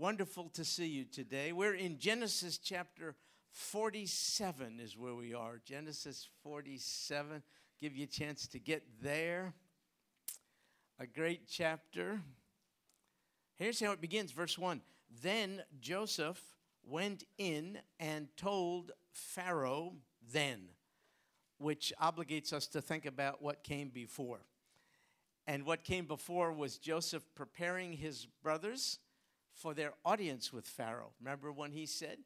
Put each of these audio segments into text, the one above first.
Wonderful to see you today. We're in Genesis chapter 47 is where we are. Genesis 47. Give you a chance to get there. A great chapter. Here's how it begins, verse 1. Then Joseph went in and told Pharaoh then, which obligates us to think about what came before. And what came before was Joseph preparing his brothers for their audience with Pharaoh. Remember when he said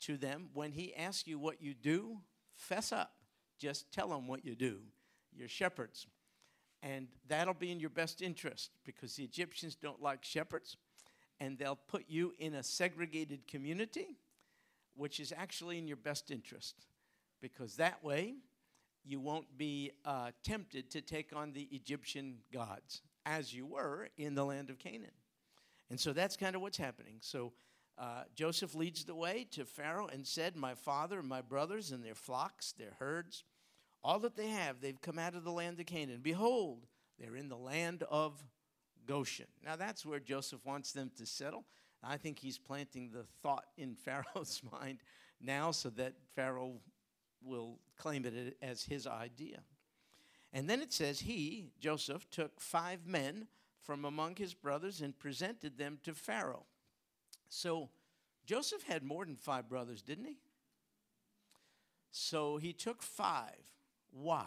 to them, When he asks you what you do, fess up. Just tell him what you do. You're shepherds. And that'll be in your best interest because the Egyptians don't like shepherds. And they'll put you in a segregated community, which is actually in your best interest because that way you won't be uh, tempted to take on the Egyptian gods as you were in the land of Canaan. And so that's kind of what's happening. So uh, Joseph leads the way to Pharaoh and said, My father and my brothers and their flocks, their herds, all that they have, they've come out of the land of Canaan. Behold, they're in the land of Goshen. Now that's where Joseph wants them to settle. I think he's planting the thought in Pharaoh's mind now so that Pharaoh will claim it as his idea. And then it says, He, Joseph, took five men from among his brothers and presented them to Pharaoh. So Joseph had more than five brothers, didn't he? So he took five. Why?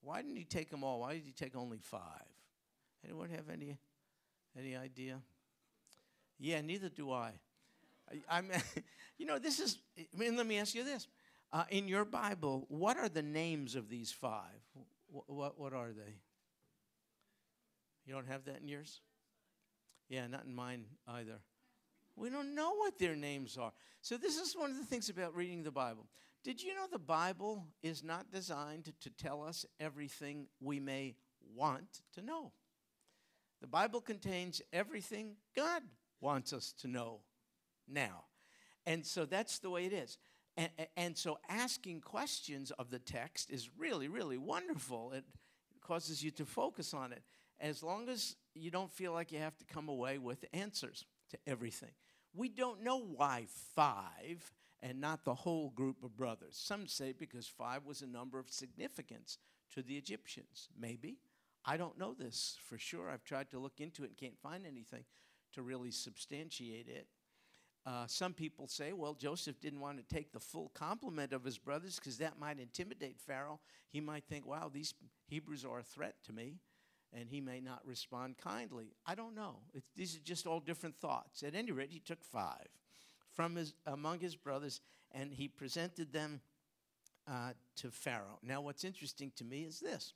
Why didn't he take them all? Why did he take only five? Anyone have any any idea? Yeah, neither do I. I, am you know, this is. I mean, let me ask you this: uh, in your Bible, what are the names of these five? What, what what are they? You don't have that in yours? Yeah, not in mine either. We don't know what their names are. So, this is one of the things about reading the Bible. Did you know the Bible is not designed to tell us everything we may want to know? The Bible contains everything God wants us to know now. And so that's the way it is. And, and so asking questions of the text is really, really wonderful. It causes you to focus on it as long as you don't feel like you have to come away with answers to everything. We don't know why five and not the whole group of brothers. Some say because five was a number of significance to the Egyptians. Maybe. I don't know this for sure. I've tried to look into it and can't find anything to really substantiate it. Uh, some people say, well, Joseph didn't want to take the full complement of his brothers because that might intimidate Pharaoh. He might think, wow, these Hebrews are a threat to me and he may not respond kindly. I don't know. It's, these are just all different thoughts. At any rate, he took five from his, among his brothers and he presented them uh, to Pharaoh. Now, what's interesting to me is this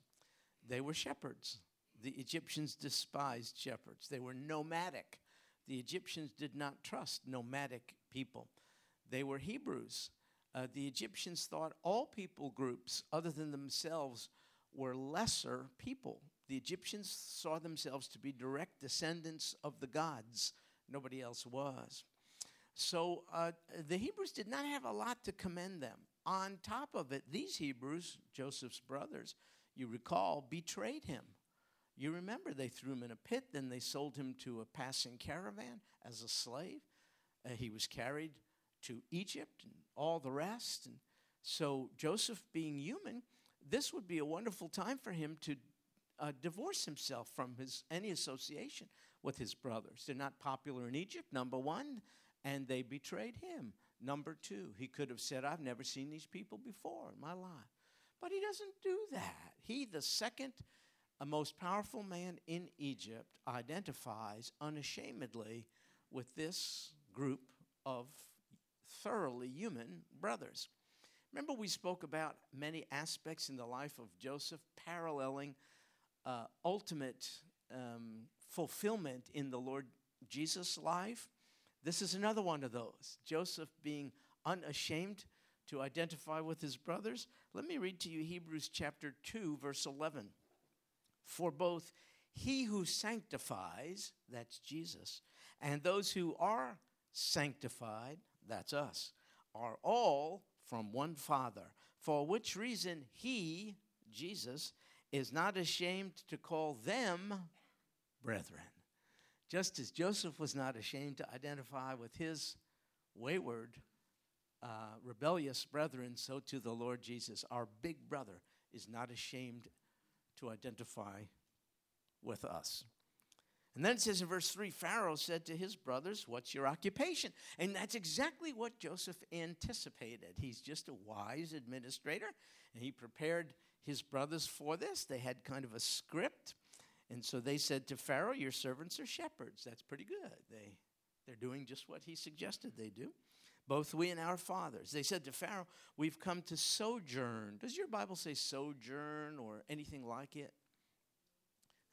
they were shepherds. The Egyptians despised shepherds, they were nomadic. The Egyptians did not trust nomadic people. They were Hebrews. Uh, the Egyptians thought all people groups, other than themselves, were lesser people the Egyptians saw themselves to be direct descendants of the gods. Nobody else was. So uh, the Hebrews did not have a lot to commend them. On top of it, these Hebrews, Joseph's brothers, you recall, betrayed him. You remember they threw him in a pit, then they sold him to a passing caravan as a slave. Uh, he was carried to Egypt and all the rest. And so, Joseph being human, this would be a wonderful time for him to uh, divorce himself from his, any association with his brothers. They're not popular in Egypt, number one, and they betrayed him. Number two, he could have said, I've never seen these people before in my life. But he doesn't do that. He, the second a most powerful man in Egypt, identifies unashamedly with this group of thoroughly human brothers. Remember, we spoke about many aspects in the life of Joseph paralleling uh, ultimate um, fulfillment in the Lord Jesus' life. This is another one of those. Joseph being unashamed to identify with his brothers. Let me read to you Hebrews chapter 2, verse 11. For both he who sanctifies, that's Jesus, and those who are sanctified, that's us, are all from one Father, for which reason he, Jesus, is not ashamed to call them brethren. Just as Joseph was not ashamed to identify with his wayward, uh, rebellious brethren, so to the Lord Jesus, our big brother, is not ashamed to identify with us. And then it says in verse 3 Pharaoh said to his brothers, What's your occupation? And that's exactly what Joseph anticipated. He's just a wise administrator, and he prepared his brothers for this. They had kind of a script. And so they said to Pharaoh, Your servants are shepherds. That's pretty good. They, they're doing just what he suggested they do. Both we and our fathers. They said to Pharaoh, We've come to sojourn. Does your Bible say sojourn or anything like it?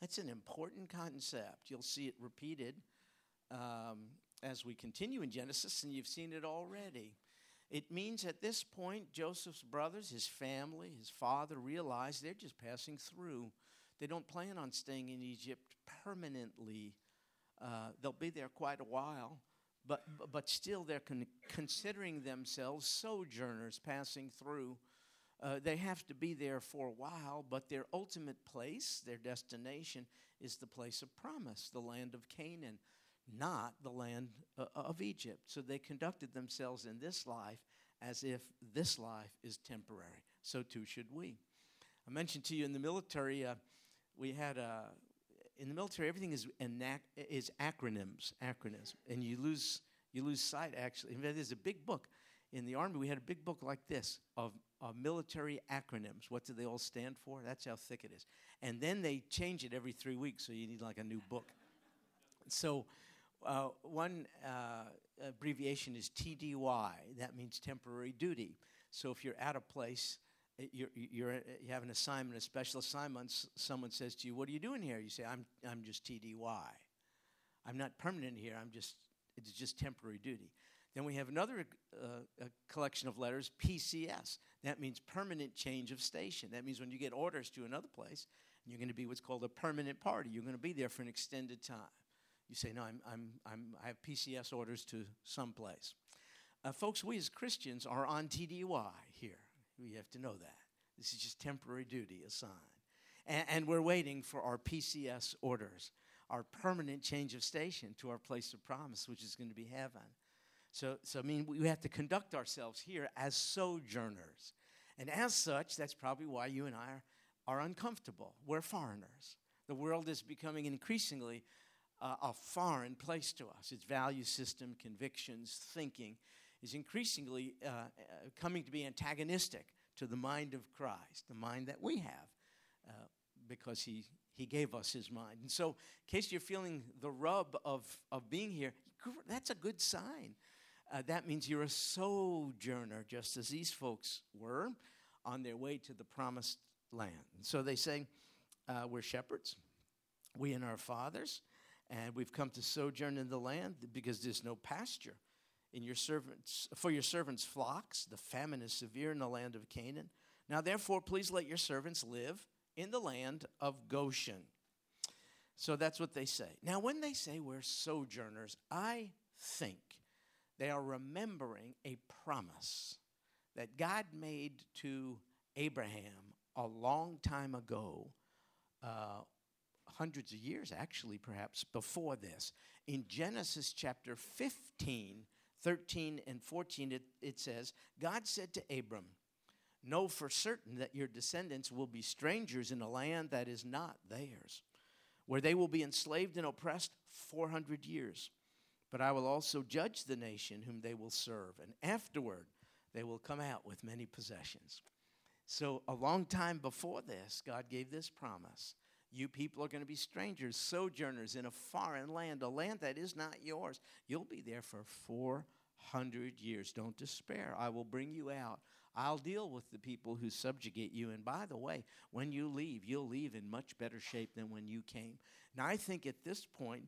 That's an important concept. You'll see it repeated um, as we continue in Genesis, and you've seen it already. It means at this point, Joseph's brothers, his family, his father realize they're just passing through. They don't plan on staying in Egypt permanently. Uh, they'll be there quite a while, but, but still they're con- considering themselves sojourners passing through uh, they have to be there for a while, but their ultimate place, their destination, is the place of promise, the land of Canaan, not the land uh, of Egypt. So they conducted themselves in this life as if this life is temporary. So too should we. I mentioned to you in the military, uh, we had a. Uh, in the military, everything is, is acronyms, acronyms, and you lose you lose sight. Actually, there's a big book in the army. We had a big book like this of uh, military acronyms. What do they all stand for? That's how thick it is. And then they change it every three weeks, so you need like a new book. So, uh, one uh, abbreviation is TDY. That means temporary duty. So, if you're at a place, uh, you're, you're, uh, you have an assignment, a special assignment, someone says to you, What are you doing here? You say, I'm, I'm just TDY. I'm not permanent here, I'm just, it's just temporary duty. Then we have another uh, collection of letters, PCS. That means permanent change of station. That means when you get orders to another place, you're going to be what's called a permanent party. You're going to be there for an extended time. You say, No, I'm, I'm, I'm, I have PCS orders to some place. Uh, folks, we as Christians are on TDY here. We have to know that. This is just temporary duty assigned. And, and we're waiting for our PCS orders, our permanent change of station to our place of promise, which is going to be heaven. So, so I mean, we have to conduct ourselves here as sojourners. And as such, that's probably why you and I are, are uncomfortable. We're foreigners. The world is becoming increasingly uh, a foreign place to us. Its value system, convictions, thinking is increasingly uh, uh, coming to be antagonistic to the mind of Christ, the mind that we have, uh, because he, he gave us his mind. And so, in case you're feeling the rub of, of being here, that's a good sign uh, that means you're a sojourner, just as these folks were on their way to the promised land. And so they say, uh, We're shepherds, we and our fathers, and we've come to sojourn in the land because there's no pasture. In your servants, for your servants' flocks, the famine is severe in the land of Canaan. Now, therefore, please let your servants live in the land of Goshen. So that's what they say. Now, when they say we're sojourners, I think they are remembering a promise that God made to Abraham a long time ago, uh, hundreds of years actually, perhaps before this. In Genesis chapter 15, 13, and 14, it, it says, God said to Abram, Know for certain that your descendants will be strangers in a land that is not theirs, where they will be enslaved and oppressed 400 years. But I will also judge the nation whom they will serve, and afterward they will come out with many possessions. So, a long time before this, God gave this promise. You people are going to be strangers, sojourners in a foreign land, a land that is not yours. You'll be there for 400 years. Don't despair. I will bring you out. I'll deal with the people who subjugate you. And by the way, when you leave, you'll leave in much better shape than when you came. Now, I think at this point,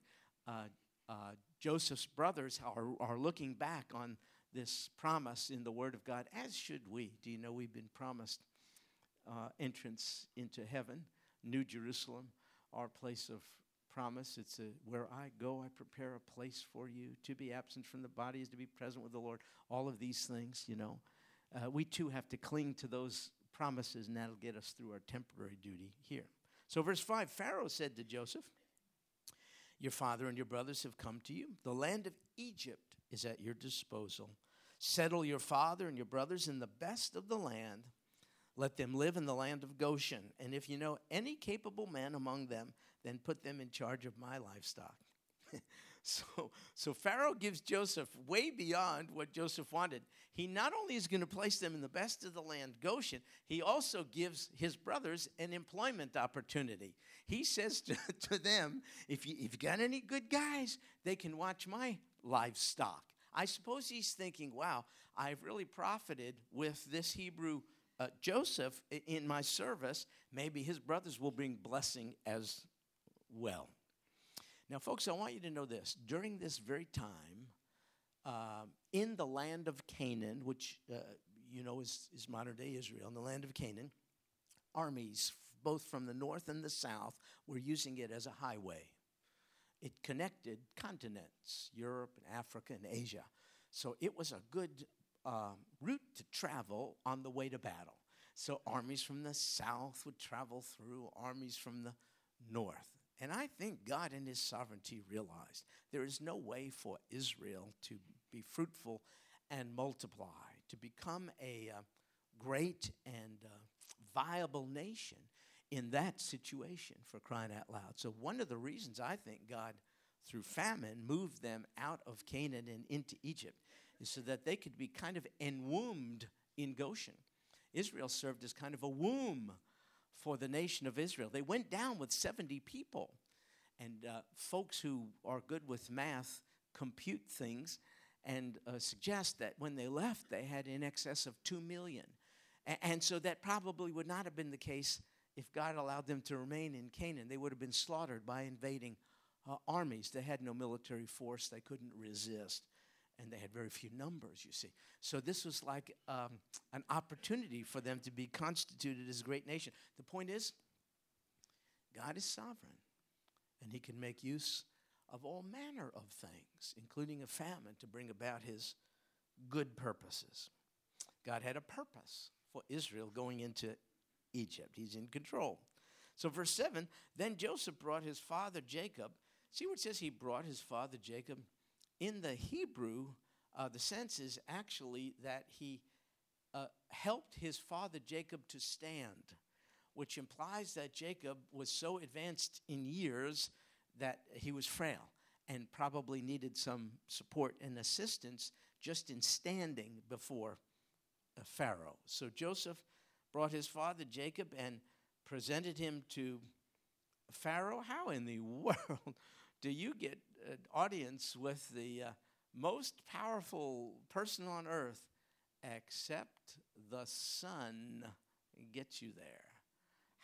uh, uh, Joseph's brothers are, are looking back on this promise in the Word of God, as should we. Do you know we've been promised uh, entrance into heaven, New Jerusalem, our place of promise. It's a, where I go, I prepare a place for you. To be absent from the body is to be present with the Lord. All of these things, you know. Uh, we too have to cling to those promises, and that'll get us through our temporary duty here. So, verse 5 Pharaoh said to Joseph, Your father and your brothers have come to you. The land of Egypt is at your disposal. Settle your father and your brothers in the best of the land. Let them live in the land of Goshen. And if you know any capable man among them, then put them in charge of my livestock. so, so Pharaoh gives Joseph way beyond what Joseph wanted. He not only is going to place them in the best of the land, Goshen, he also gives his brothers an employment opportunity. He says to, to them, if you, if you got any good guys, they can watch my livestock. I suppose he's thinking, wow, I've really profited with this Hebrew uh, Joseph in my service. Maybe his brothers will bring blessing as well. Now, folks, I want you to know this. During this very time, uh, in the land of Canaan, which uh, you know is, is modern day Israel, in the land of Canaan, armies, both from the north and the south, were using it as a highway. It connected continents, Europe and Africa and Asia. So it was a good uh, route to travel on the way to battle. So armies from the south would travel through, armies from the north. And I think God, in His sovereignty, realized there is no way for Israel to be fruitful and multiply, to become a uh, great and uh, viable nation in that situation for crying out loud. So, one of the reasons I think God, through famine, moved them out of Canaan and into Egypt so that they could be kind of enwombed in Goshen. Israel served as kind of a womb for the nation of Israel. They went down with 70 people. And uh, folks who are good with math compute things and uh, suggest that when they left, they had in excess of 2 million. A- and so that probably would not have been the case if God allowed them to remain in Canaan. They would have been slaughtered by invading uh, armies. They had no military force, they couldn't resist and they had very few numbers, you see. So this was like um, an opportunity for them to be constituted as a great nation. The point is, God is sovereign, and He can make use of all manner of things, including a famine, to bring about His good purposes. God had a purpose for Israel going into Egypt, He's in control. So, verse 7 then Joseph brought his father Jacob. See what it says? He brought his father Jacob in the Hebrew, uh, the sense is actually that he uh, helped his father Jacob to stand, which implies that Jacob was so advanced in years that he was frail and probably needed some support and assistance just in standing before uh, Pharaoh. So Joseph brought his father Jacob and presented him to Pharaoh. How in the world do you get an audience with the uh, most powerful person on earth, except the Son gets you there.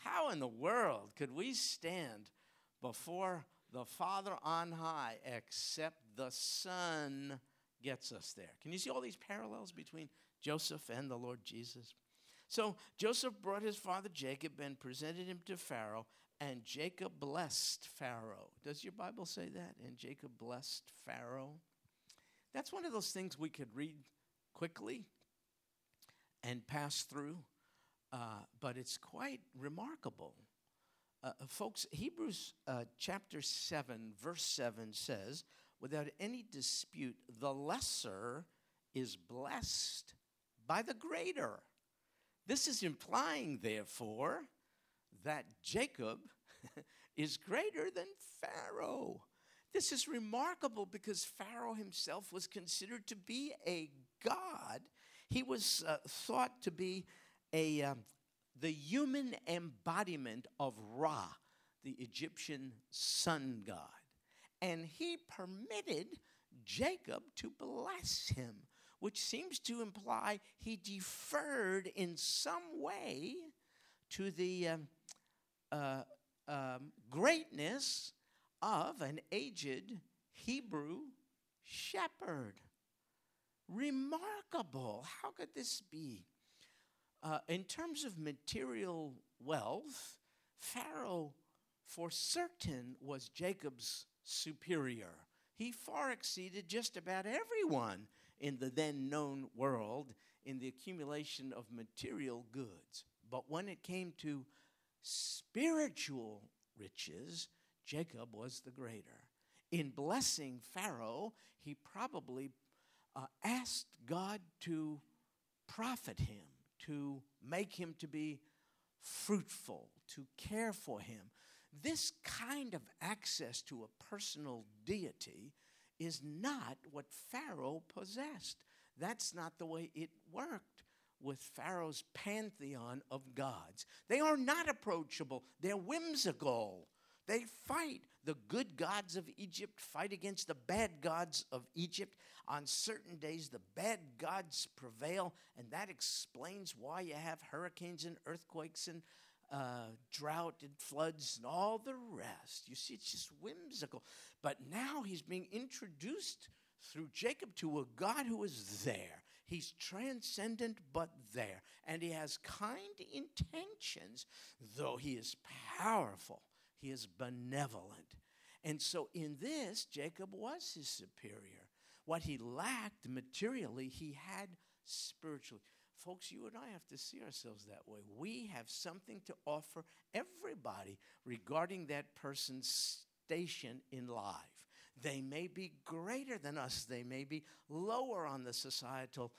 How in the world could we stand before the Father on high except the Son gets us there? Can you see all these parallels between Joseph and the Lord Jesus? So Joseph brought his father Jacob and presented him to Pharaoh, and Jacob blessed Pharaoh. Does your Bible say that? And Jacob blessed Pharaoh. That's one of those things we could read quickly and pass through, uh, but it's quite remarkable. Uh, uh folks, Hebrews uh, chapter 7, verse 7 says, without any dispute, the lesser is blessed by the greater. This is implying, therefore, that Jacob is greater than Pharaoh. This is remarkable because Pharaoh himself was considered to be a god. He was uh, thought to be a, um, the human embodiment of Ra, the Egyptian sun god. And he permitted Jacob to bless him, which seems to imply he deferred in some way to the um, uh, um, greatness of an aged Hebrew shepherd. Remarkable. How could this be? Uh, in terms of material wealth, Pharaoh, for certain, was Jacob's superior. He far exceeded just about everyone in the then known world in the accumulation of material goods. But when it came to spiritual riches, Jacob was the greater. in blessing Pharaoh, he probably uh, asked God to profit him, to make him to be fruitful, to care for him. This kind of access to a personal deity is not what Pharaoh possessed. That's not the way it worked with Pharaoh's pantheon of gods. They are not approachable, they're whimsical. They fight. The good gods of Egypt fight against the bad gods of Egypt. On certain days, the bad gods prevail, and that explains why you have hurricanes and earthquakes and uh, drought and floods and all the rest. You see, it's just whimsical. But now he's being introduced through Jacob to a God who is there. He's transcendent but there. And he has kind intentions, though he is powerful. He is benevolent. And so in this, Jacob was his superior. What he lacked materially, he had spiritually. Folks, you and I have to see ourselves that way. We have something to offer everybody regarding that person's station in life. They may be greater than us, they may be lower on the societal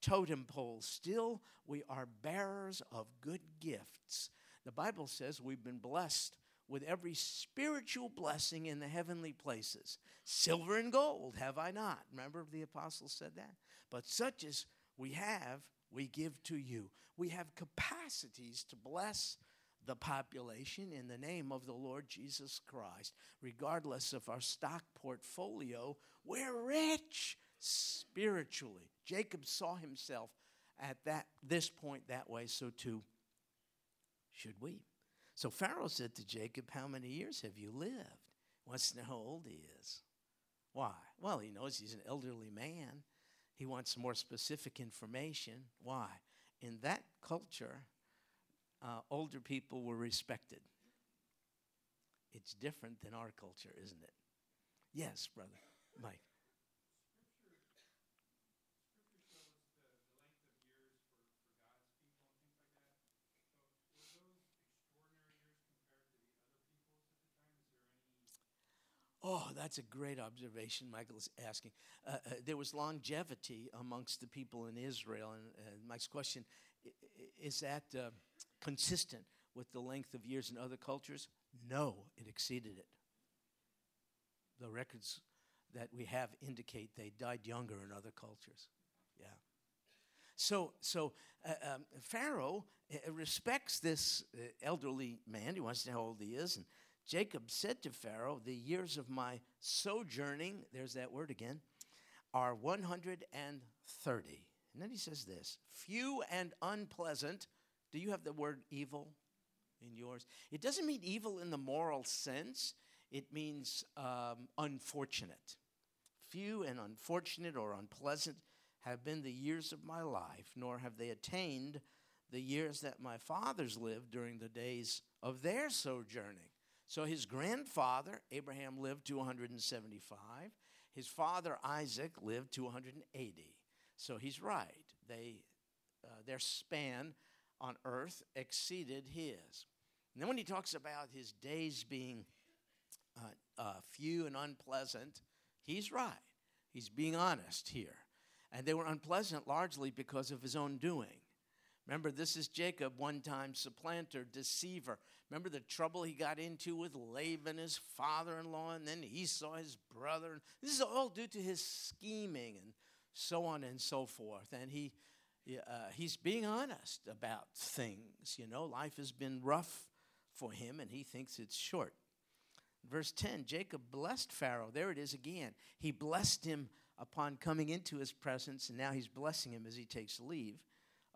totem pole. Still, we are bearers of good gifts. The Bible says we've been blessed with every spiritual blessing in the heavenly places. Silver and gold have I not. Remember, the apostle said that? But such as we have, we give to you. We have capacities to bless the population in the name of the Lord Jesus Christ. Regardless of our stock portfolio, we're rich spiritually. Jacob saw himself at that this point that way, so too should we. So Pharaoh said to Jacob, How many years have you lived? Wants to know how old he is. Why? Well, he knows he's an elderly man. He wants more specific information. Why? In that culture, uh, older people were respected. It's different than our culture, isn't it? Yes, brother. Mike. Oh, that's a great observation Michael is asking. Uh, uh, there was longevity amongst the people in Israel. And uh, Mike's question is that uh, consistent with the length of years in other cultures? No, it exceeded it. The records that we have indicate they died younger in other cultures. Yeah. So, so uh, um, Pharaoh uh, respects this elderly man. He wants to know how old he is. And Jacob said to Pharaoh, The years of my sojourning, there's that word again, are 130. And then he says this few and unpleasant. Do you have the word evil in yours? It doesn't mean evil in the moral sense, it means um, unfortunate. Few and unfortunate or unpleasant have been the years of my life, nor have they attained the years that my fathers lived during the days of their sojourning. So his grandfather, Abraham, lived to 175. His father, Isaac, lived to 180. So he's right. They, uh, their span on earth exceeded his. And then when he talks about his days being uh, uh, few and unpleasant, he's right. He's being honest here. And they were unpleasant largely because of his own doing. Remember, this is Jacob, one time supplanter, deceiver. Remember the trouble he got into with Laban, his father in law, and then Esau, his brother. This is all due to his scheming and so on and so forth. And he, uh, he's being honest about things. You know, life has been rough for him, and he thinks it's short. Verse 10 Jacob blessed Pharaoh. There it is again. He blessed him upon coming into his presence, and now he's blessing him as he takes leave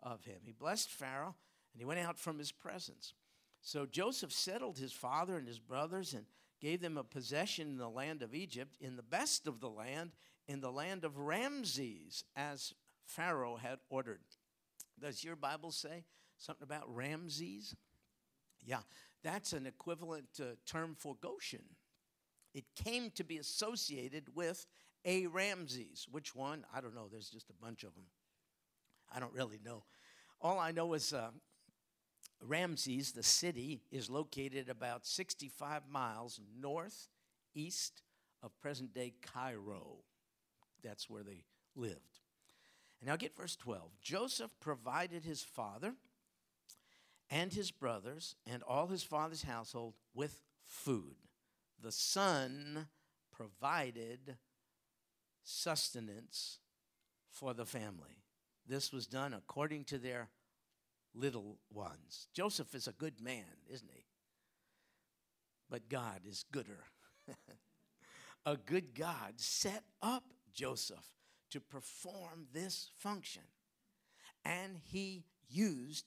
of him. He blessed Pharaoh, and he went out from his presence. So Joseph settled his father and his brothers and gave them a possession in the land of Egypt, in the best of the land, in the land of Ramses, as Pharaoh had ordered. Does your Bible say something about Ramses? Yeah, that's an equivalent uh, term for Goshen. It came to be associated with a Ramses. Which one? I don't know. There's just a bunch of them. I don't really know. All I know is uh, Ramses, the city, is located about 65 miles northeast of present day Cairo. That's where they lived. And now get verse 12. Joseph provided his father and his brothers and all his father's household with food. The son provided sustenance for the family. This was done according to their little ones. Joseph is a good man, isn't he? But God is gooder. a good God set up Joseph to perform this function. And he used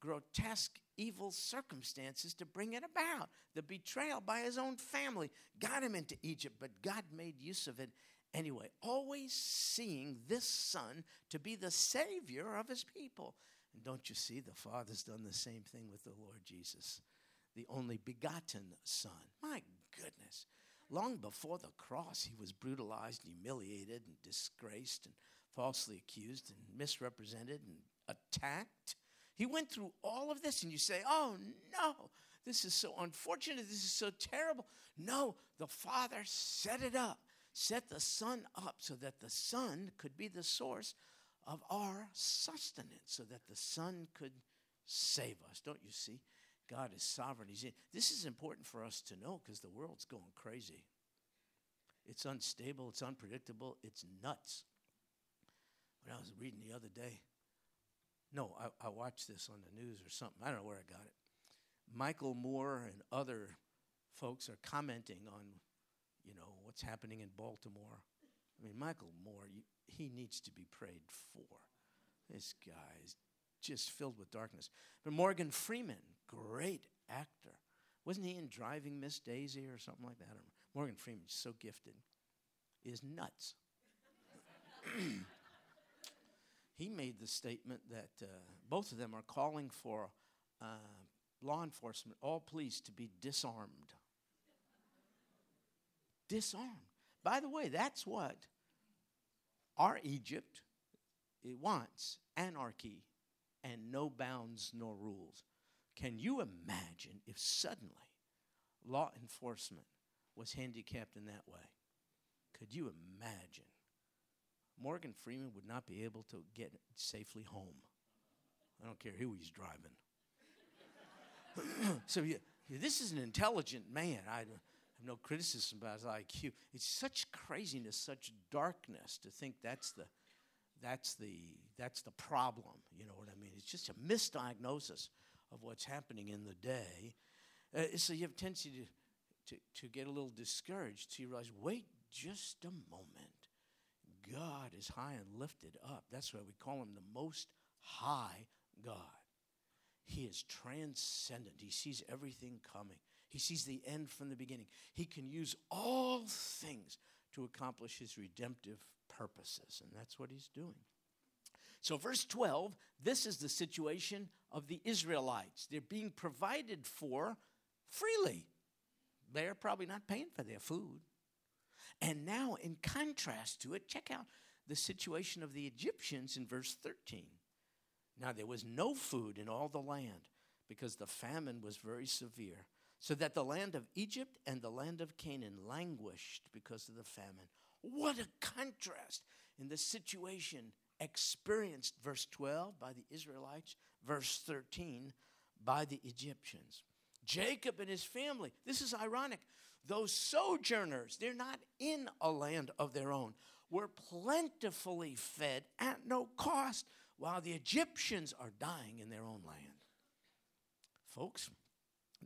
grotesque, evil circumstances to bring it about. The betrayal by his own family got him into Egypt, but God made use of it anyway. Always seeing this son to be the savior of his people. And don't you see, the Father's done the same thing with the Lord Jesus, the only begotten Son. My goodness. Long before the cross, he was brutalized, humiliated, and disgraced, and falsely accused, and misrepresented, and attacked. He went through all of this, and you say, Oh no, this is so unfortunate. This is so terrible. No, the Father set it up, set the Son up so that the Son could be the source of our sustenance, so that the Son could save us. Don't you see? God is sovereign. He's in. This is important for us to know because the world's going crazy. It's unstable, it's unpredictable, it's nuts. When I was reading the other day, no, I, I watched this on the news or something. I don't know where I got it. Michael Moore and other folks are commenting on, you know, what's happening in Baltimore. I mean, Michael Moore, you, he needs to be prayed for. This guy is just filled with darkness. But Morgan Freeman, great actor. Wasn't he in Driving Miss Daisy or something like that? Morgan Freeman's so gifted. Is nuts. he made the statement that uh, both of them are calling for uh, law enforcement, all police, to be disarmed. Disarmed. By the way, that's what our Egypt wants anarchy and no bounds nor rules. Can you imagine if suddenly law enforcement was handicapped in that way? Could you imagine? Morgan Freeman would not be able to get safely home. I don't care who he's driving. so yeah, this is an intelligent man. I have no criticism about his IQ. It's such craziness, such darkness to think that's the that's the that's the problem. You know what I mean? It's just a misdiagnosis of what's happening in the day. Uh, so you have a tendency to, to, to get a little discouraged. So you realize, wait just a moment. God is high and lifted up. That's why we call him the most high God. He is transcendent. He sees everything coming. He sees the end from the beginning. He can use all things to accomplish his redemptive purposes, and that's what he's doing. So, verse 12, this is the situation of the Israelites. They're being provided for freely. They're probably not paying for their food. And now, in contrast to it, check out the situation of the Egyptians in verse 13. Now, there was no food in all the land because the famine was very severe, so that the land of Egypt and the land of Canaan languished because of the famine. What a contrast in the situation experienced, verse 12, by the Israelites, verse 13, by the Egyptians. Jacob and his family, this is ironic. Those sojourners, they're not in a land of their own, were plentifully fed at no cost while the Egyptians are dying in their own land. Folks,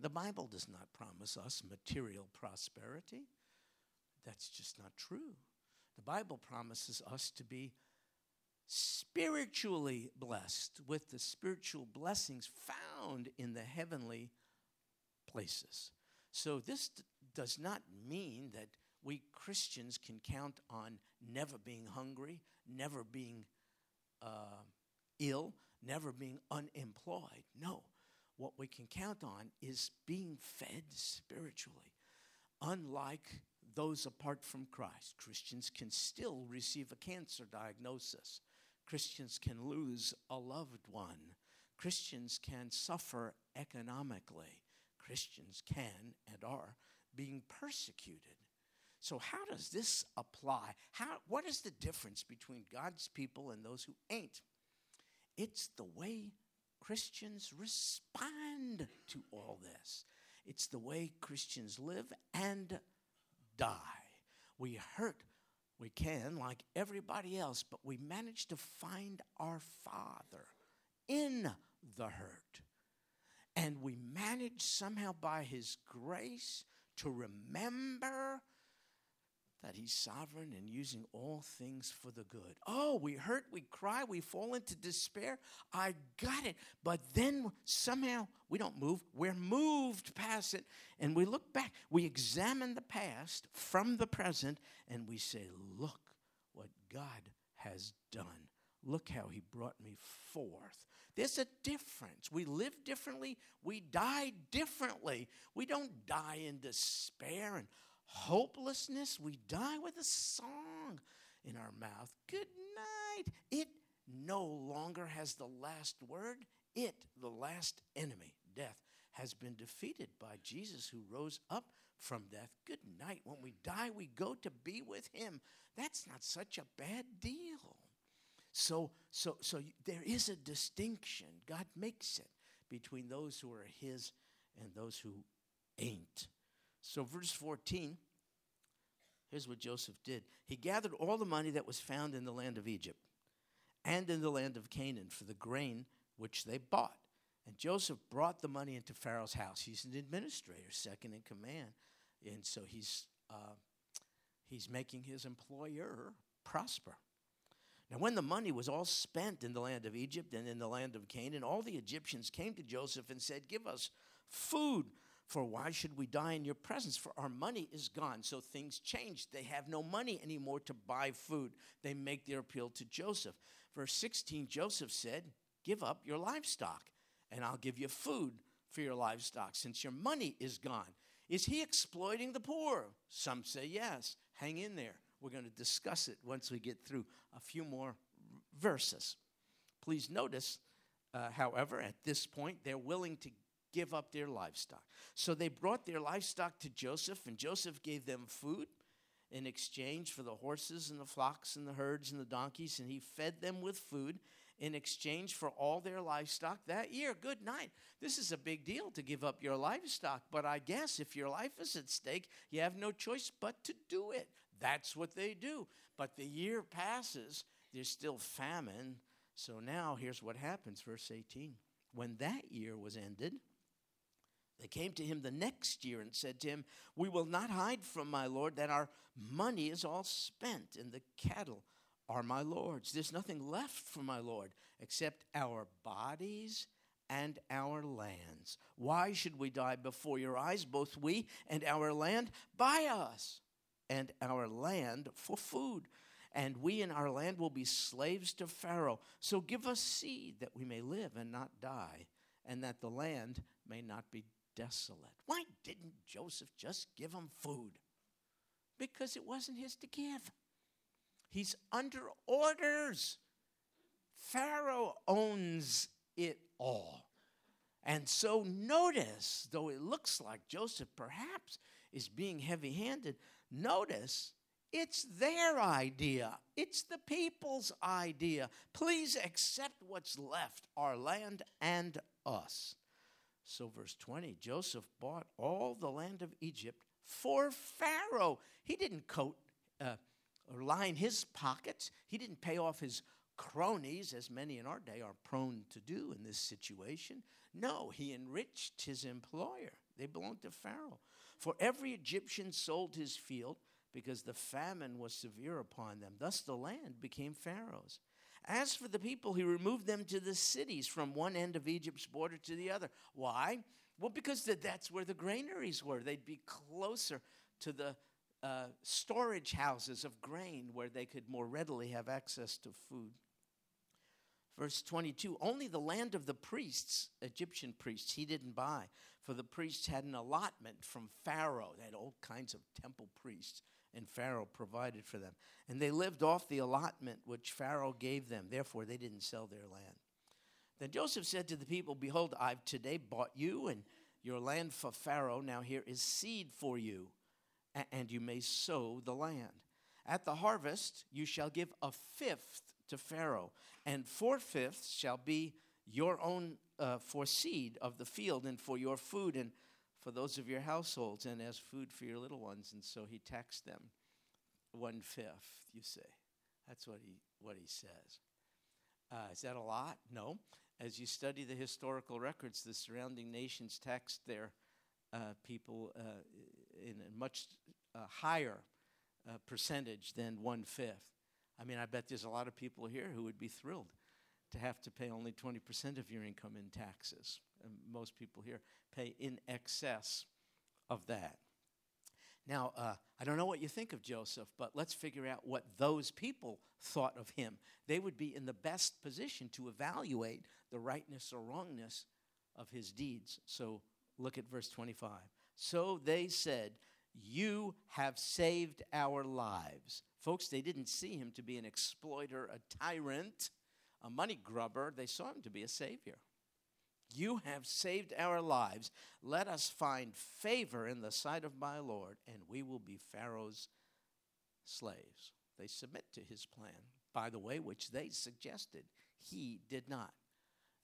the Bible does not promise us material prosperity. That's just not true. The Bible promises us to be spiritually blessed with the spiritual blessings found in the heavenly places. So, this d- does not mean that we Christians can count on never being hungry, never being uh, ill, never being unemployed. No. What we can count on is being fed spiritually. Unlike those apart from Christ, Christians can still receive a cancer diagnosis Christians can lose a loved one. Christians can suffer economically. Christians can and are being persecuted. So, how does this apply? How, what is the difference between God's people and those who ain't? It's the way Christians respond to all this. It's the way Christians live and die. We hurt, we can, like everybody else, but we manage to find our Father in the hurt. And we manage somehow by His grace to remember that he's sovereign and using all things for the good. Oh, we hurt, we cry, we fall into despair. I got it. But then somehow we don't move. We're moved past it and we look back. We examine the past from the present and we say, Look what God has done. Look how he brought me forth. There's a difference. We live differently, we die differently. We don't die in despair and hopelessness, we die with a song in our mouth. Good night. It no longer has the last word. It, the last enemy, death, has been defeated by Jesus who rose up from death. Good night. When we die, we go to be with him. That's not such a bad deal. So, so, so there is a distinction. God makes it between those who are his and those who ain't. So, verse 14, here's what Joseph did He gathered all the money that was found in the land of Egypt and in the land of Canaan for the grain which they bought. And Joseph brought the money into Pharaoh's house. He's an administrator, second in command. And so he's, uh, he's making his employer prosper. Now, when the money was all spent in the land of Egypt and in the land of Canaan, all the Egyptians came to Joseph and said, Give us food for why should we die in your presence? For our money is gone. So things changed. They have no money anymore to buy food. They make their appeal to Joseph. Verse 16 Joseph said, Give up your livestock, and I'll give you food for your livestock, since your money is gone. Is he exploiting the poor? Some say yes. Hang in there. We're going to discuss it once we get through a few more verses. Please notice, uh, however, at this point, they're willing to give up their livestock. So they brought their livestock to Joseph, and Joseph gave them food in exchange for the horses and the flocks and the herds and the donkeys, and he fed them with food in exchange for all their livestock that year. Good night. This is a big deal to give up your livestock, but I guess if your life is at stake, you have no choice but to do it. That's what they do. But the year passes, there's still famine. So now here's what happens, verse 18. When that year was ended, they came to him the next year and said to him, We will not hide from my Lord that our money is all spent, and the cattle are my Lord's. There's nothing left for my Lord except our bodies and our lands. Why should we die before your eyes, both we and our land? Buy us and our land for food. And we and our land will be slaves to Pharaoh. So give us seed that we may live and not die, and that the land may not be desolate. Why didn't Joseph just give him food? Because it wasn't his to give. He's under orders. Pharaoh owns it all. And so notice, though it looks like Joseph perhaps is being heavy handed, notice it's their idea. It's the people's idea. Please accept what's left our land and us. So, verse 20 Joseph bought all the land of Egypt for Pharaoh. He didn't coat uh, or line his pockets, he didn't pay off his cronies, as many in our day are prone to do in this situation. No, he enriched his employer. They belonged to Pharaoh. For every Egyptian sold his field because the famine was severe upon them. Thus the land became Pharaoh's. As for the people, he removed them to the cities from one end of Egypt's border to the other. Why? Well, because that's where the granaries were. They'd be closer to the uh, storage houses of grain where they could more readily have access to food. Verse 22 Only the land of the priests, Egyptian priests, he didn't buy, for the priests had an allotment from Pharaoh. They had all kinds of temple priests and Pharaoh provided for them. And they lived off the allotment which Pharaoh gave them. Therefore, they didn't sell their land. Then Joseph said to the people, Behold, I've today bought you and your land for Pharaoh. Now here is seed for you and you may sow the land. At the harvest, you shall give a fifth to Pharaoh, and four fifths shall be your own uh, for seed of the field, and for your food, and for those of your households, and as food for your little ones. And so he taxed them one fifth, you say. That's what he, what he says. Uh, is that a lot? No. As you study the historical records, the surrounding nations taxed their uh, people uh, in a much uh, higher uh, percentage than one fifth. I mean, I bet there's a lot of people here who would be thrilled to have to pay only 20% of your income in taxes. Most people here pay in excess of that. Now, uh, I don't know what you think of Joseph, but let's figure out what those people thought of him. They would be in the best position to evaluate the rightness or wrongness of his deeds. So look at verse 25. So they said, You have saved our lives. Folks, they didn't see him to be an exploiter, a tyrant, a money grubber. They saw him to be a savior. You have saved our lives. Let us find favor in the sight of my Lord, and we will be Pharaoh's slaves. They submit to his plan, by the way, which they suggested. He did not.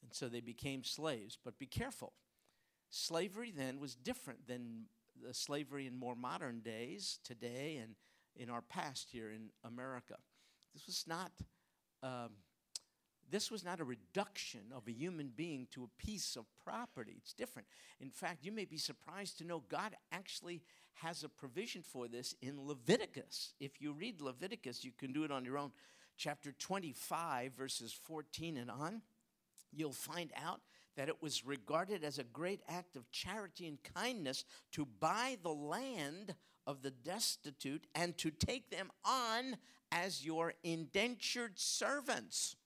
And so they became slaves. But be careful. Slavery then was different than the slavery in more modern days, today, and in our past here in America. This was not. Um, this was not a reduction of a human being to a piece of property. It's different. In fact, you may be surprised to know God actually has a provision for this in Leviticus. If you read Leviticus, you can do it on your own. Chapter 25, verses 14 and on, you'll find out that it was regarded as a great act of charity and kindness to buy the land of the destitute and to take them on as your indentured servants.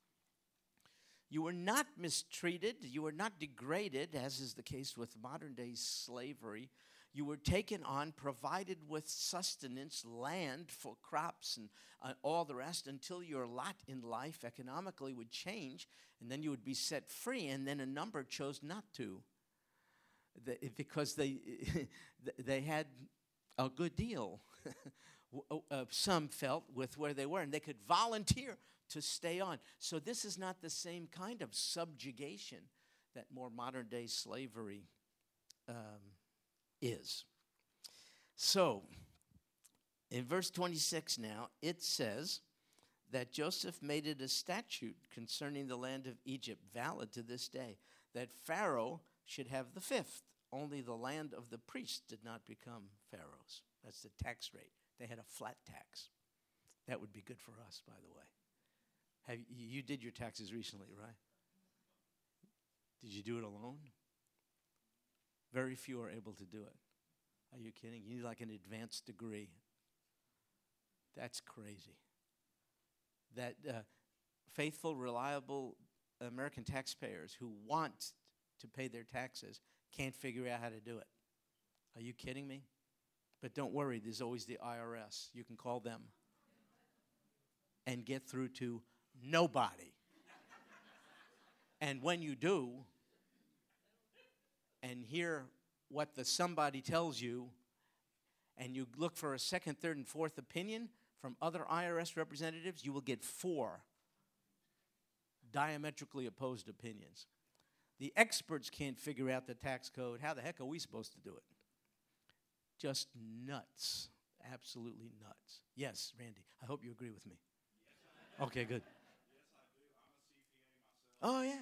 You were not mistreated. You were not degraded, as is the case with modern day slavery. You were taken on, provided with sustenance, land for crops, and uh, all the rest until your lot in life economically would change, and then you would be set free. And then a number chose not to the, because they, they had a good deal. uh, some felt with where they were, and they could volunteer to stay on. So, this is not the same kind of subjugation that more modern day slavery um, is. So, in verse 26 now, it says that Joseph made it a statute concerning the land of Egypt, valid to this day, that Pharaoh should have the fifth. Only the land of the priests did not become Pharaoh's. That's the tax rate. They had a flat tax. That would be good for us, by the way. Have, you did your taxes recently, right? Did you do it alone? Very few are able to do it. Are you kidding? You need like an advanced degree. That's crazy. That uh, faithful, reliable American taxpayers who want to pay their taxes can't figure out how to do it. Are you kidding me? But don't worry, there's always the IRS. You can call them and get through to nobody. and when you do, and hear what the somebody tells you, and you look for a second, third, and fourth opinion from other IRS representatives, you will get four diametrically opposed opinions. The experts can't figure out the tax code. How the heck are we supposed to do it? Just nuts. Absolutely nuts. Yes, Randy, I hope you agree with me. Okay, good. Oh, yeah.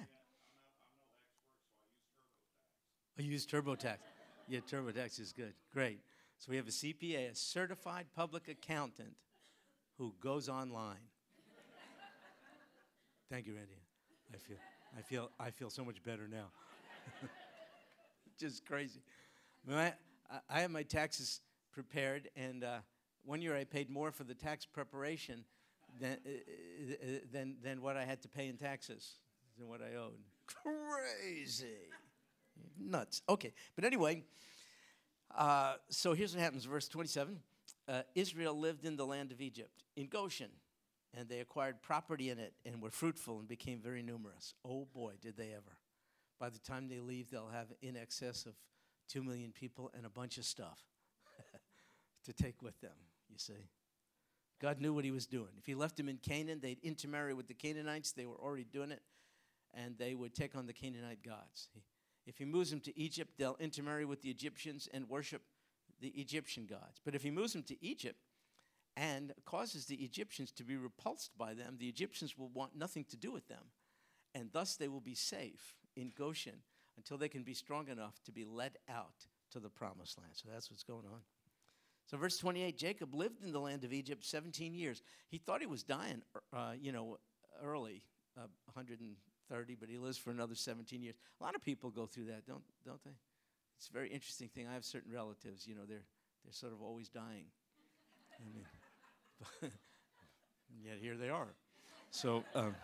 I use TurboTax. Yeah, TurboTax is good. Great. So we have a CPA, a certified public accountant who goes online. Thank you, Randy. I feel, I feel, I feel so much better now. Just crazy. I, I have my taxes prepared, and uh, one year I paid more for the tax preparation than, uh, uh, than, than what I had to pay in taxes than what I owed. Crazy. Nuts. Okay, but anyway, uh, so here's what happens verse 27. Uh, Israel lived in the land of Egypt, in Goshen, and they acquired property in it and were fruitful and became very numerous. Oh boy, did they ever. By the time they leave, they'll have in excess of 2 million people and a bunch of stuff to take with them, you see. God knew what he was doing. If he left them in Canaan, they'd intermarry with the Canaanites. They were already doing it, and they would take on the Canaanite gods. If he moves them to Egypt, they'll intermarry with the Egyptians and worship the Egyptian gods. But if he moves them to Egypt and causes the Egyptians to be repulsed by them, the Egyptians will want nothing to do with them. And thus they will be safe in Goshen until they can be strong enough to be led out to the promised land. So that's what's going on. So, verse 28 Jacob lived in the land of Egypt 17 years. He thought he was dying, uh, you know, early, uh, 130, but he lives for another 17 years. A lot of people go through that, don't, don't they? It's a very interesting thing. I have certain relatives, you know, they're, they're sort of always dying. I mean, yet here they are. So, um,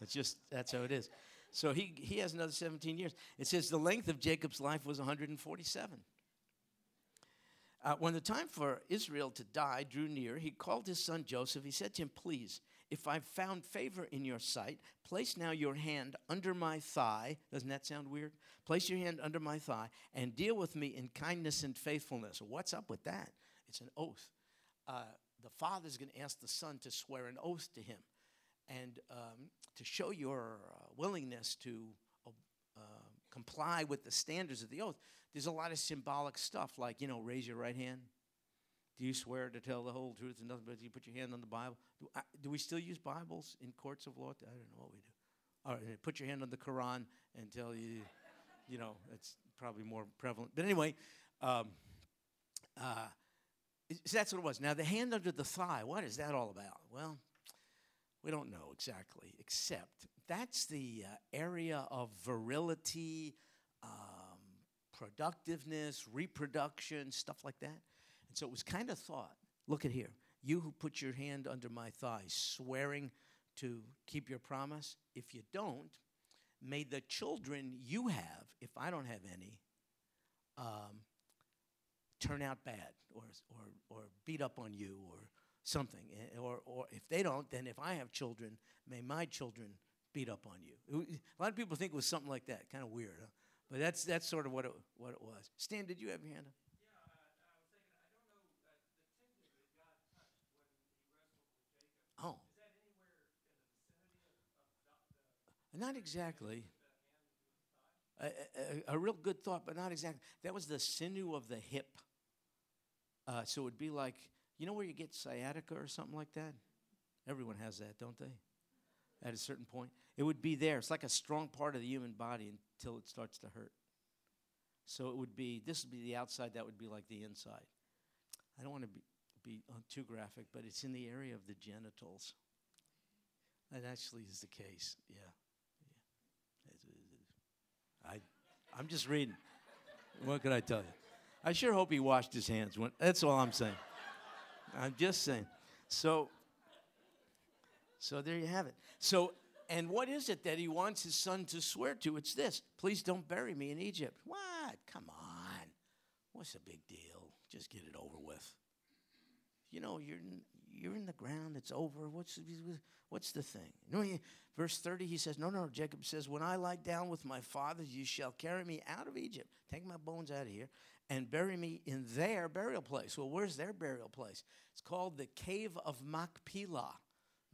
it's just, that's how it is. So he, he has another 17 years. It says the length of Jacob's life was 147. Uh, when the time for Israel to die drew near, he called his son Joseph. He said to him, Please, if I've found favor in your sight, place now your hand under my thigh. Doesn't that sound weird? Place your hand under my thigh and deal with me in kindness and faithfulness. What's up with that? It's an oath. Uh, the father's going to ask the son to swear an oath to him and um, to show your uh, willingness to uh, comply with the standards of the oath, there's a lot of symbolic stuff like, you know, raise your right hand. Do you swear to tell the whole truth and nothing but you put your hand on the Bible? Do, I, do, we still use Bibles in courts of law? I don't know what we do. All right, put your hand on the Quran and tell you, you know, it's probably more prevalent. But anyway, um, uh, so that's what it was. Now, the hand under the thigh, what is that all about? Well, we don't know exactly, except that's the uh, area of virility, um, productiveness, reproduction, stuff like that. And so it was kind of thought look at here. You who put your hand under my thigh, swearing to keep your promise, if you don't, may the children you have, if I don't have any, um, turn out bad or, or, or beat up on you or something. Eh, or, or if they don't, then if I have children, may my children beat up on you. A lot of people think it was something like that. Kind of weird, huh? But that's, that's sort of what it, what it was. Stan, did you have your hand up? Oh. Not exactly. A, a, a, real good thought, but not exactly. That was the sinew of the hip. Uh, so it would be like you know where you get sciatica or something like that? Everyone has that, don't they? At a certain point. It would be there. It's like a strong part of the human body until it starts to hurt. So it would be, this would be the outside, that would be like the inside. I don't want to be, be uh, too graphic, but it's in the area of the genitals. That actually is the case, yeah. yeah. I, I'm just reading. what could I tell you? I sure hope he washed his hands. When, that's all I'm saying. I'm just saying. So, so there you have it. So, and what is it that he wants his son to swear to? It's this please don't bury me in Egypt. What? Come on. What's the big deal? Just get it over with. You know, you're, you're in the ground, it's over. What's, what's the thing? No, he, verse 30, he says, No, no, Jacob says, When I lie down with my fathers, you shall carry me out of Egypt. Take my bones out of here and bury me in their burial place. Well, where's their burial place? It's called the Cave of Machpelah.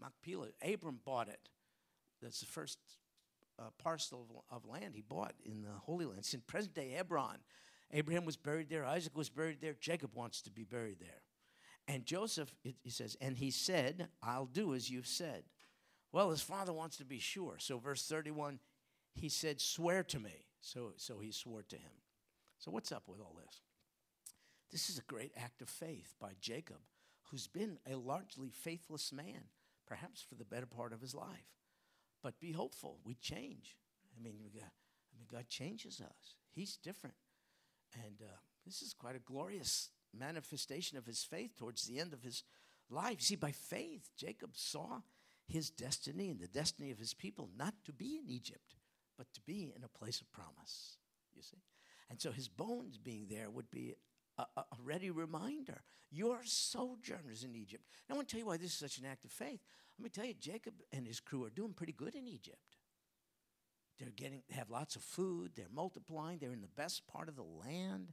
Machpelah. Abram bought it. That's the first uh, parcel of, of, land he bought in the Holy Land. It's in present day Hebron. Abraham was buried there. Isaac was buried there. Jacob wants to be buried there. And Joseph, it, he says, and he said, I'll do as you've said. Well, his father wants to be sure. So, verse 31, he said, Swear to me. So, so he swore to him. So, what's up with all this? This is a great act of faith by Jacob, who's been a largely faithless man, perhaps for the better part of his life. But be hopeful. We change. I mean, we got, I mean God changes us. He's different. And uh, this is quite a glorious manifestation of his faith towards the end of his life. See, by faith, Jacob saw his destiny and the destiny of his people not to be in Egypt, but to be in a place of promise. You see? And so his bones being there would be a, a, ready reminder. You're sojourners in Egypt. Now, I want to tell you why this is such an act of faith. Let me tell you, Jacob and his crew are doing pretty good in Egypt. They're getting, they have lots of food, they're multiplying, they're in the best part of the land.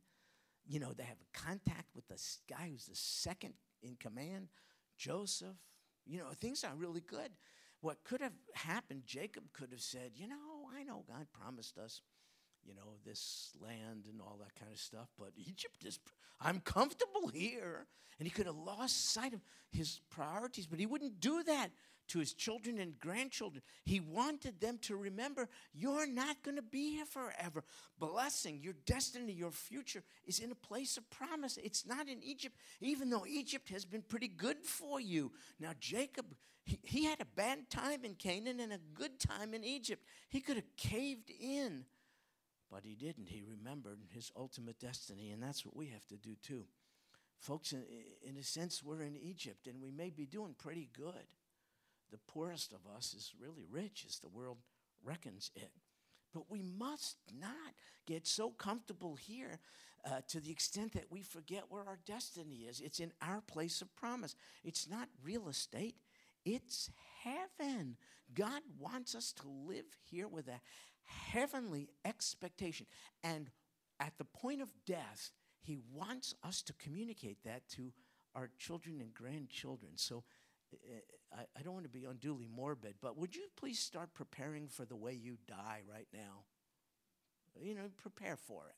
you know, they have contact with the guy who's the second in command, Joseph. You know, things are really good. What could have happened, Jacob could have said, You know, I know God promised us, you know, this land and all that kind of stuff, but Egypt is, I'm comfortable here. And he could have lost sight of his priorities, but he wouldn't do that to his children and grandchildren. He wanted them to remember you're not going to be here forever. Blessing, your destiny, your future is in a place of promise. It's not in Egypt, even though Egypt has been pretty good for you. Now, Jacob, he, he had a bad time in Canaan and a good time in Egypt. He could have caved in, but he didn't. He remembered his ultimate destiny, and that's what we have to do too. Folks, in, in a sense, we're in Egypt and we may be doing pretty good the poorest of us is really rich as the world reckons it. But we must not get so comfortable here uh, to the extent that we forget where our destiny is. It's in our place of promise. It's not real estate, it's heaven. God wants us to live here with a heavenly expectation. And at the point of death, He wants us to communicate that to our children and grandchildren. So uh, I, I don't want to be unduly morbid, but would you please start preparing for the way you die right now? You know, prepare for it.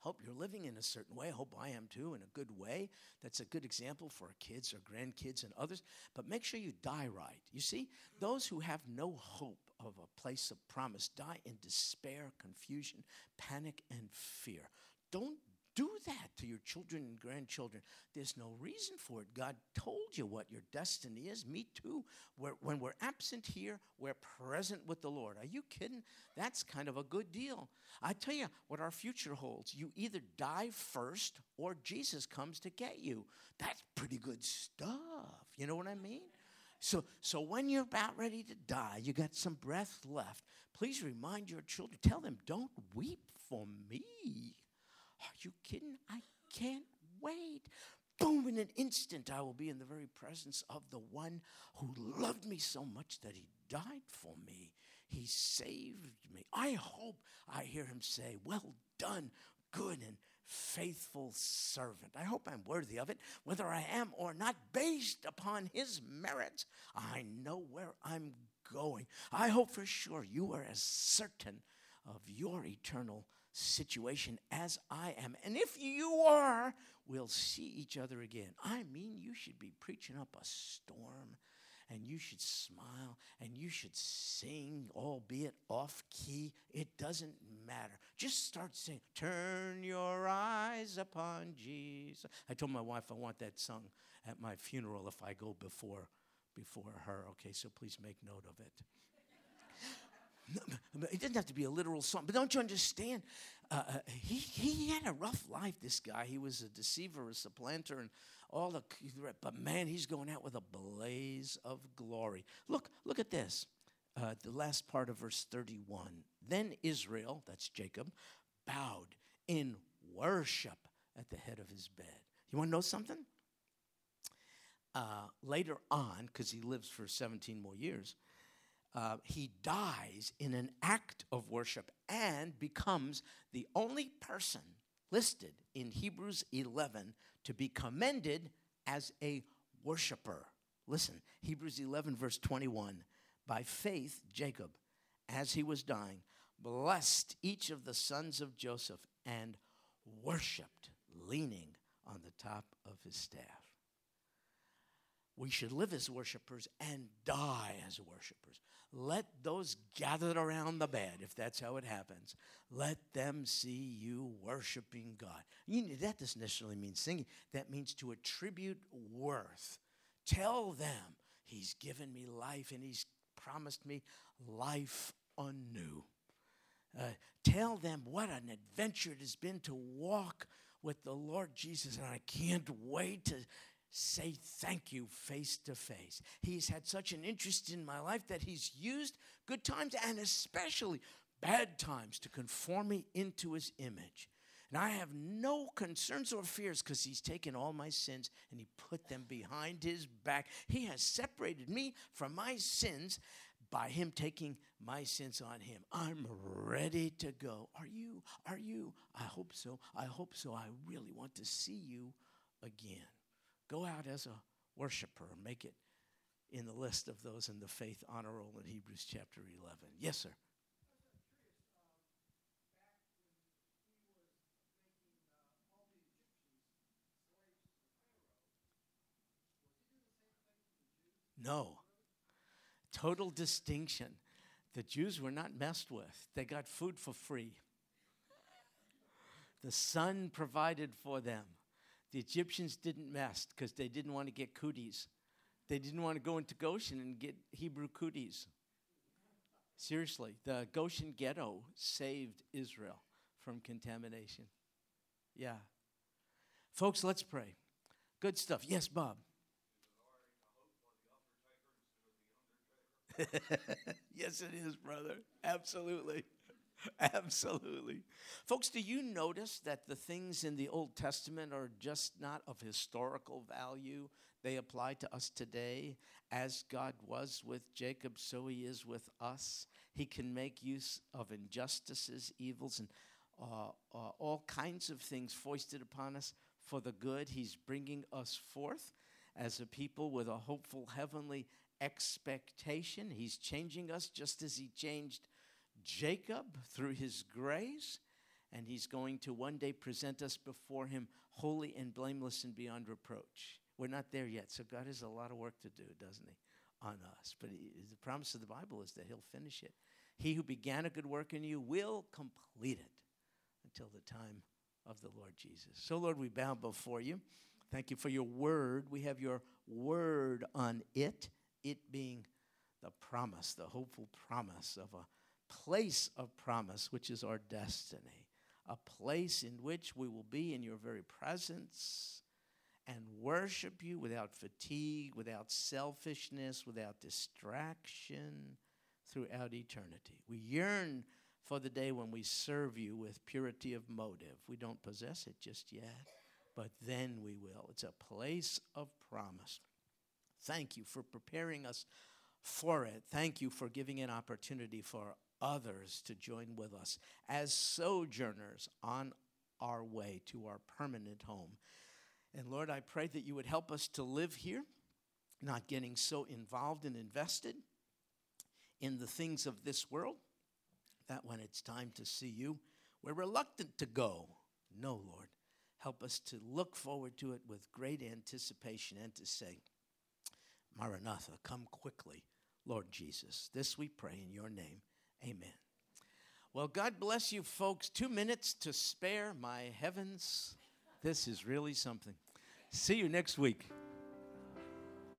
Hope you're living in a certain way. Hope I am too, in a good way. That's a good example for our kids or grandkids and others. But make sure you die right. You see, those who have no hope of a place of promise die in despair, confusion, panic, and fear. Don't do that to your children and grandchildren. There's no reason for it. God told you what your destiny is. Me too. We're, when we're absent here, we're present with the Lord. Are you kidding? That's kind of a good deal. I tell you what our future holds. You either die first or Jesus comes to get you. That's pretty good stuff. You know what I mean? So, so when you're about ready to die, you got some breath left. Please remind your children, tell them, don't weep for me. Are you kidding? I can't wait. Boom, in an instant, I will be in the very presence of the one who loved me so much that he died for me. He saved me. I hope I hear him say, Well done, good and faithful servant. I hope I'm worthy of it, whether I am or not, based upon his merits. I know where I'm going. I hope for sure you are as certain of your eternal situation as I am. And if you are, we'll see each other again. I mean, you should be preaching up a storm and you should smile and you should sing, albeit off key. It doesn't matter. Just start singing. Turn your eyes upon Jesus. I told my wife I want that sung at my funeral if I go before before her. Okay, so please make note of it. It doesn't have to be a literal song, but don't you understand? Uh, uh, he, he had a rough life, this guy. He was a deceiver, a supplanter, and all the. But man, he's going out with a blaze of glory. Look, look at this. Uh, the last part of verse 31. Then Israel, that's Jacob, bowed in worship at the head of his bed. You want to know something? Uh, later on, because he lives for 17 more years, uh, he dies in an act of worship and becomes the only person listed in Hebrews 11 to be commended as a worshiper. Listen, Hebrews 11, verse 21. By faith, Jacob, as he was dying, blessed each of the sons of Joseph and worshiped, leaning on the top of his staff. We should live as worshipers and die as worshipers. Let those gathered around the bed, if that's how it happens, let them see you worshiping God. You, that doesn't necessarily mean singing, that means to attribute worth. Tell them, He's given me life and He's promised me life anew. Uh, tell them what an adventure it has been to walk with the Lord Jesus, and I can't wait to say thank you face to face. He's had such an interest in my life that he's used good times and especially bad times to conform me into his image. And I have no concerns or fears because he's taken all my sins and he put them behind his back. He has separated me from my sins by him taking my sins on him. I'm ready to go. Are you? Are you? I hope so. I hope so. I really want to see you again. Go out as a worshiper. and Make it in the list of those in the faith honor roll in Hebrews chapter 11. Yes, sir. No. Total distinction. The Jews were not messed with, they got food for free. The son provided for them. The Egyptians didn't mess because they didn't want to get cooties. They didn't want to go into Goshen and get Hebrew cooties. Seriously, the Goshen ghetto saved Israel from contamination. Yeah. Folks, let's pray. Good stuff. Yes, Bob. yes, it is, brother. Absolutely. Absolutely. Folks, do you notice that the things in the Old Testament are just not of historical value? They apply to us today. As God was with Jacob, so he is with us. He can make use of injustices, evils, and uh, uh, all kinds of things foisted upon us for the good. He's bringing us forth as a people with a hopeful heavenly expectation. He's changing us just as He changed Jacob through His grace. And He's going to one day present us before Him holy and blameless and beyond reproach. We're not there yet, so God has a lot of work to do, doesn't He, on us? But he, the promise of the Bible is that He'll finish it. He who began a good work in you will complete it until the time of the Lord Jesus. So, Lord, we bow before you. Thank you for your word. We have your word on it it being the promise, the hopeful promise of a place of promise, which is our destiny, a place in which we will be in your very presence and worship you without fatigue, without selfishness, without distraction throughout eternity. We yearn for the day when we serve you with purity of motive. We don't possess it just yet, but then we will. It's a place of promise. Thank you for preparing us for it. Thank you for giving an opportunity for others to join with us as sojourners on our way to our permanent home. And Lord, I pray that you would help us to live here, not getting so involved and invested in the things of this world that when it's time to see you, we're reluctant to go. No, Lord. Help us to look forward to it with great anticipation and to say, Maranatha, come quickly, Lord Jesus. This we pray in your name. Amen. Well, God bless you, folks. Two minutes to spare, my heavens. This is really something. See you next week.